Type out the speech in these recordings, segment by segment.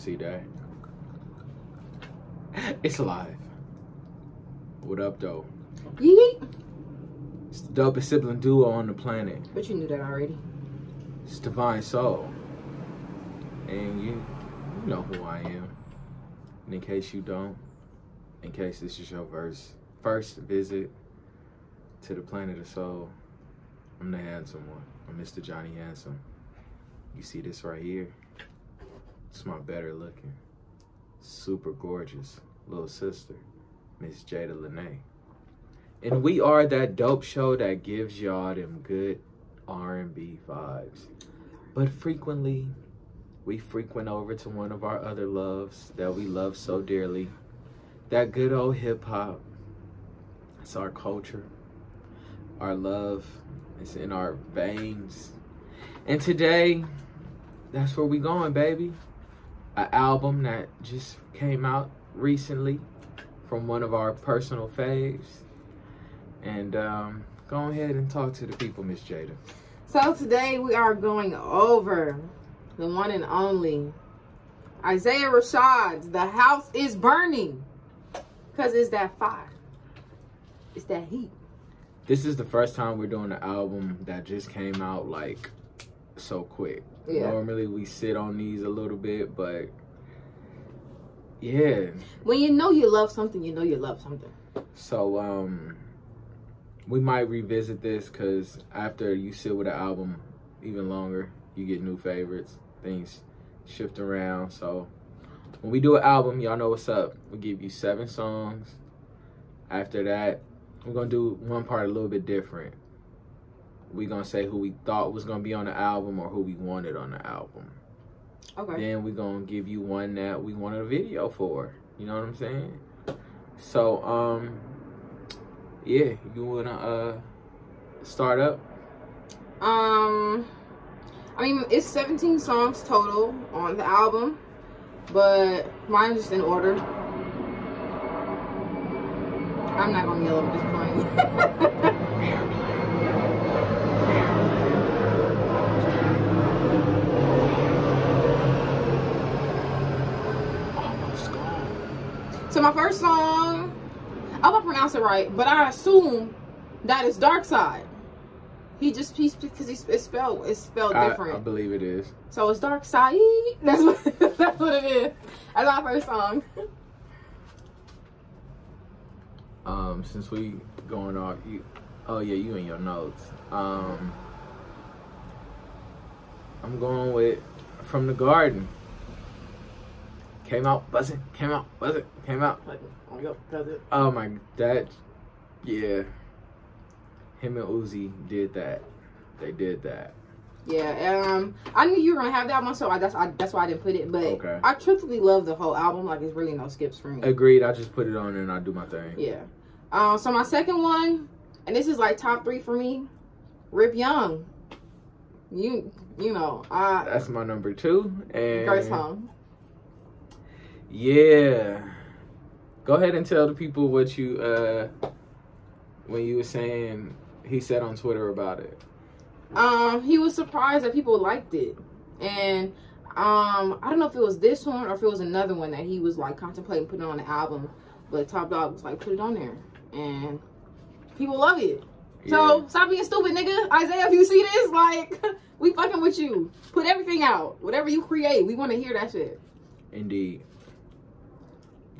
see that. It's live. What up, though? Yeet. It's the dopest sibling duo on the planet. But you knew that already. It's Divine Soul. And you, you know who I am. And in case you don't, in case this is your first, first visit to the planet of soul, I'm the handsome one. I'm Mr. Johnny Handsome. You see this right here? It's my better looking, super gorgeous little sister, Miss Jada Lene. And we are that dope show that gives y'all them good R&B vibes. But frequently, we frequent over to one of our other loves that we love so dearly. That good old hip hop. It's our culture. Our love is in our veins. And today, that's where we going, baby. An album that just came out recently from one of our personal faves. And um, go ahead and talk to the people, Miss Jada. So today we are going over the one and only Isaiah Rashad's The House is Burning. Because it's that fire. It's that heat. This is the first time we're doing an album that just came out like so quick. Yeah. Normally we sit on these a little bit, but yeah. When you know you love something, you know you love something. So um we might revisit this because after you sit with an album even longer, you get new favorites. Things shift around. So when we do an album, y'all know what's up. We give you seven songs. After that, we're gonna do one part a little bit different. We're gonna say who we thought was gonna be on the album or who we wanted on the album. Okay. Then we're gonna give you one that we wanted a video for. You know what I'm saying? So um yeah, you wanna uh start up? Um, I mean, it's 17 songs total on the album, but mine's just in order. I'm not gonna yell at this point. so my first song, I I pronounce it right, but I assume that is Dark Side. He just he's because he's it's spelled it's spelled I, different. I believe it is. So it's Dark Side. That's what that's what it is. That's my first song. Um, since we going off you oh yeah, you in your notes. Um I'm going with From the Garden. Came out buzzing, came out buzzing, came out. Like, oh, yep, that's it. Oh my that yeah. Him and Uzi did that. They did that. Yeah, um, I knew you were gonna have that one, so I, that's I, that's why I didn't put it. But Okay. I truthfully love the whole album. Like, it's really no skips for me. Agreed, I just put it on and I do my thing. Yeah. Um, so my second one, and this is like top three for me. Rip Young. You you know I That's my number two. And great song. Yeah. Go ahead and tell the people what you uh when you were saying he said on Twitter about it. Um, he was surprised that people liked it, and um, I don't know if it was this one or if it was another one that he was like contemplating putting on the album, but Top Dawg was like, put it on there, and people love it. So Yeah. stop being stupid, nigga. Isaiah, if you see this, like, we fucking with you. Put everything out. Whatever you create, we want to hear that shit. Indeed.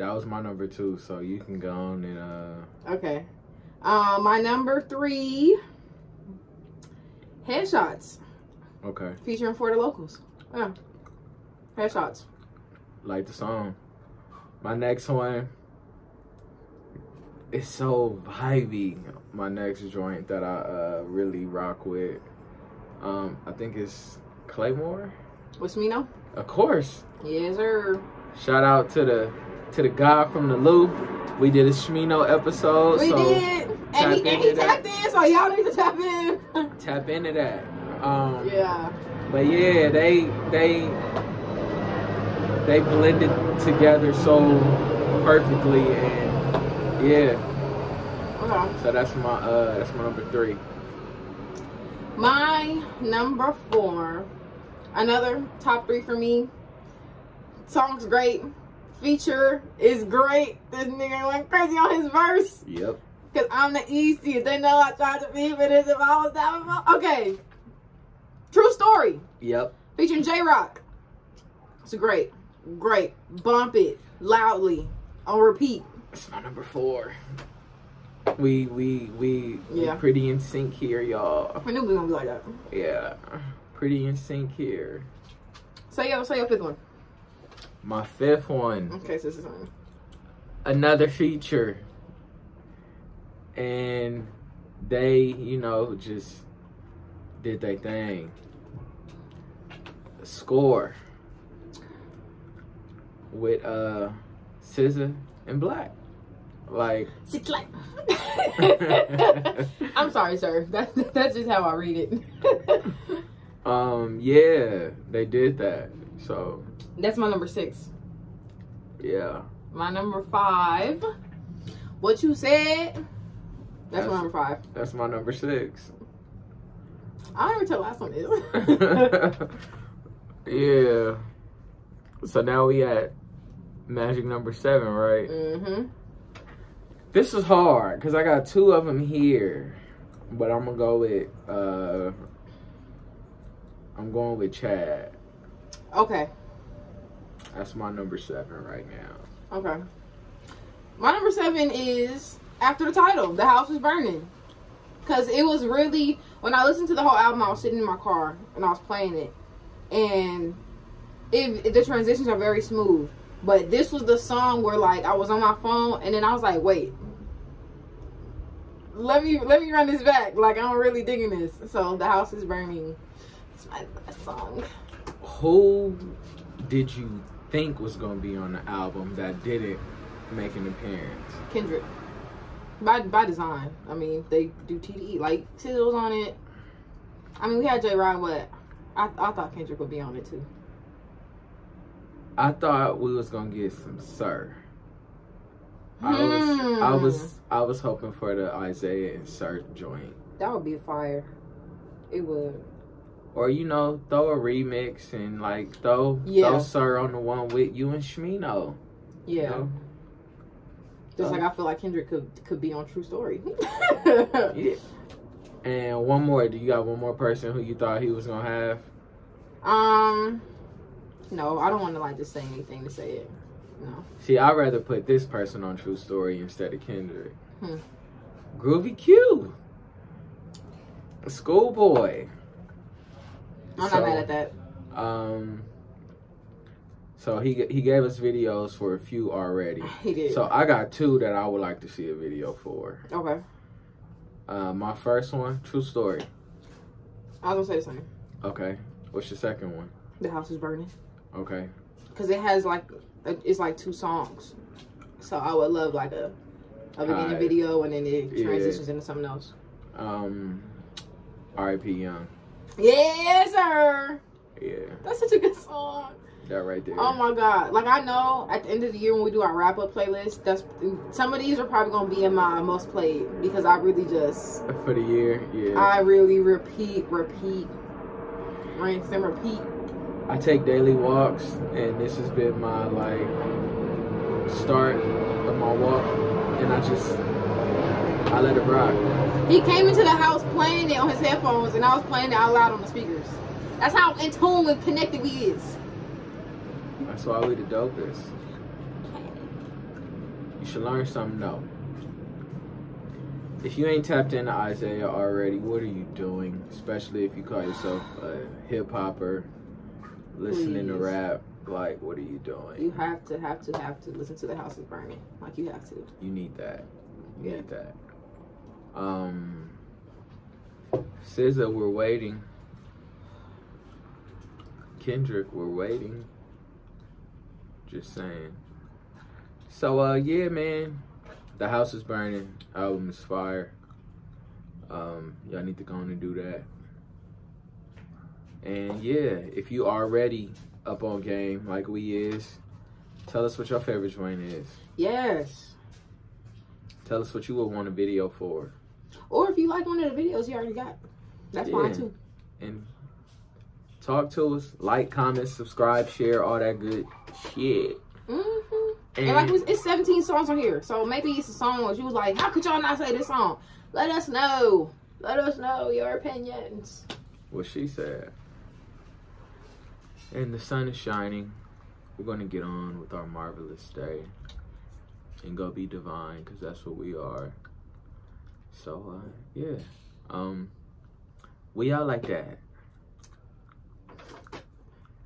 That was my number two, so you can go on and uh Okay. Um, my number three, Headshots, okay. featuring For the Locals. Yeah. Headshots. Like the song. My next one it's so vibey. My next joint that I uh really rock with. Um I think it's Claymore. What's me know? Of course. Yes, sir. Shout out to the to the guy from the loop. We did a Smino episode, We so did. And he, tap and he into that. tapped in, so y'all need to tap in. tap into that. Um, yeah. But yeah, they they they blended together so perfectly, and yeah. Okay. So that's my uh that's my number three. My number four, another top three for me. Song's great. Feature is great. This nigga went crazy on his verse. Yep. Cause I'm the Easties. They know I tried to be for this if I was that before. Okay. True story. Yep. Featuring Jay Rock. It's great. Great. Bump it loudly on repeat. It's my number four. We we we Yeah. pretty in sync here, y'all. I knew we were gonna be like that. Yeah. Pretty in sync here. Say your say your fifth one. My fifth one. Okay, so this is on. another feature and they you know just did their thing score with uh SZA and black like Six like. I'm sorry, sir. That, that's just how I read it. um yeah they did that so that's my number six. yeah My number five. What you said. That's, my number five. that's my number six I don't even tell the last one is. yeah so now we at magic number seven right mm-hmm. This is hard because I got two of them here, but I'm gonna go with uh, I'm going with Chad. Okay. That's my number seven right now. Okay. My number seven is after the title, "The House is Burning," because it was really when I listened to the whole album, I was sitting in my car and I was playing it, and it, the transitions are very smooth. But this was the song where like I was on my phone and then I was like, wait. Let me let me run this back. Like I'm really digging this. So the house is burning. It's my best song. Who did you think was gonna be on the album that didn't make an appearance? Kendrick. By by design. I mean, they do TDE. Like, Sizzle's on it. I mean, we had Jay Rock, but I, I thought Kendrick would be on it too. I thought we was gonna get some Sir. I was I Hmm. was I was hoping for the Isaiah and Sir joint. That would be fire. It would. Or you know, throw a remix and like throw Yeah. throw Sir on the one with you and Smino. Yeah. You know? Just Um, like I feel like Kendrick could could be on True Story. Yeah. And one more. Do you got one more person who you thought he was gonna have? um. No, I don't want to like just say anything to say it. No. See, I'd rather put this person on True Story instead of Kendrick. Hmm. Groovy Q. Schoolboy. I'm So- not mad at that. Um. So he he gave us videos for a few already. He did. So I got two that I would like to see a video for. okay. Uh, my first one, True Story. I was gonna say the same. Okay. What's your second one? The house is burning. Okay. because it has like it's like two songs. So I would love like a a beginning video and then it Yeah. transitions into something else. Um. R.I.P. Young. Yes, sir. Yeah, That's such a good song. that right there. Oh my god! Like I know at the end of the year when we do our wrap up playlist, that's some of these are probably gonna be in my most played because I really just For the year, yeah. I really repeat, repeat, rinse and repeat. I take daily walks, and this has been my like start of my walk, and I just I let it rock. He came into the house playing it on his headphones, and I was playing it out loud on the speakers. That's how in tune and connected we is. That's why we the dopest. You should learn something though. If you ain't tapped into Isaiah already, what are you doing? Especially if you call yourself a hip hopper, listening to rap. Like, what are you doing? You have to, have to, have to listen to the house is burning. Like you have to. You need that. You Yeah. need that. Um, SZA, we're waiting. Kendrick, we're waiting. Just saying. So, uh, yeah, man. The house is burning. Album is fire. Um, y'all need to go on and do that. And yeah, if you already up on game like we is, tell us what your favorite joint is. Yes. Tell us what you would want a video for. Or if you like one of the videos you already got, that's Yeah. fine too. And talk to us. Like, comment, subscribe, share, all that good shit. Mm-hmm. And, And like it's 17 songs on here, so maybe it's a song where she was like, "How could y'all not say this song? Let us know. Let us know your opinions." what she said. And the sun is shining. We're going to get on with our marvelous day and go be divine because that's what we are. So, uh, yeah. Um, we out like that.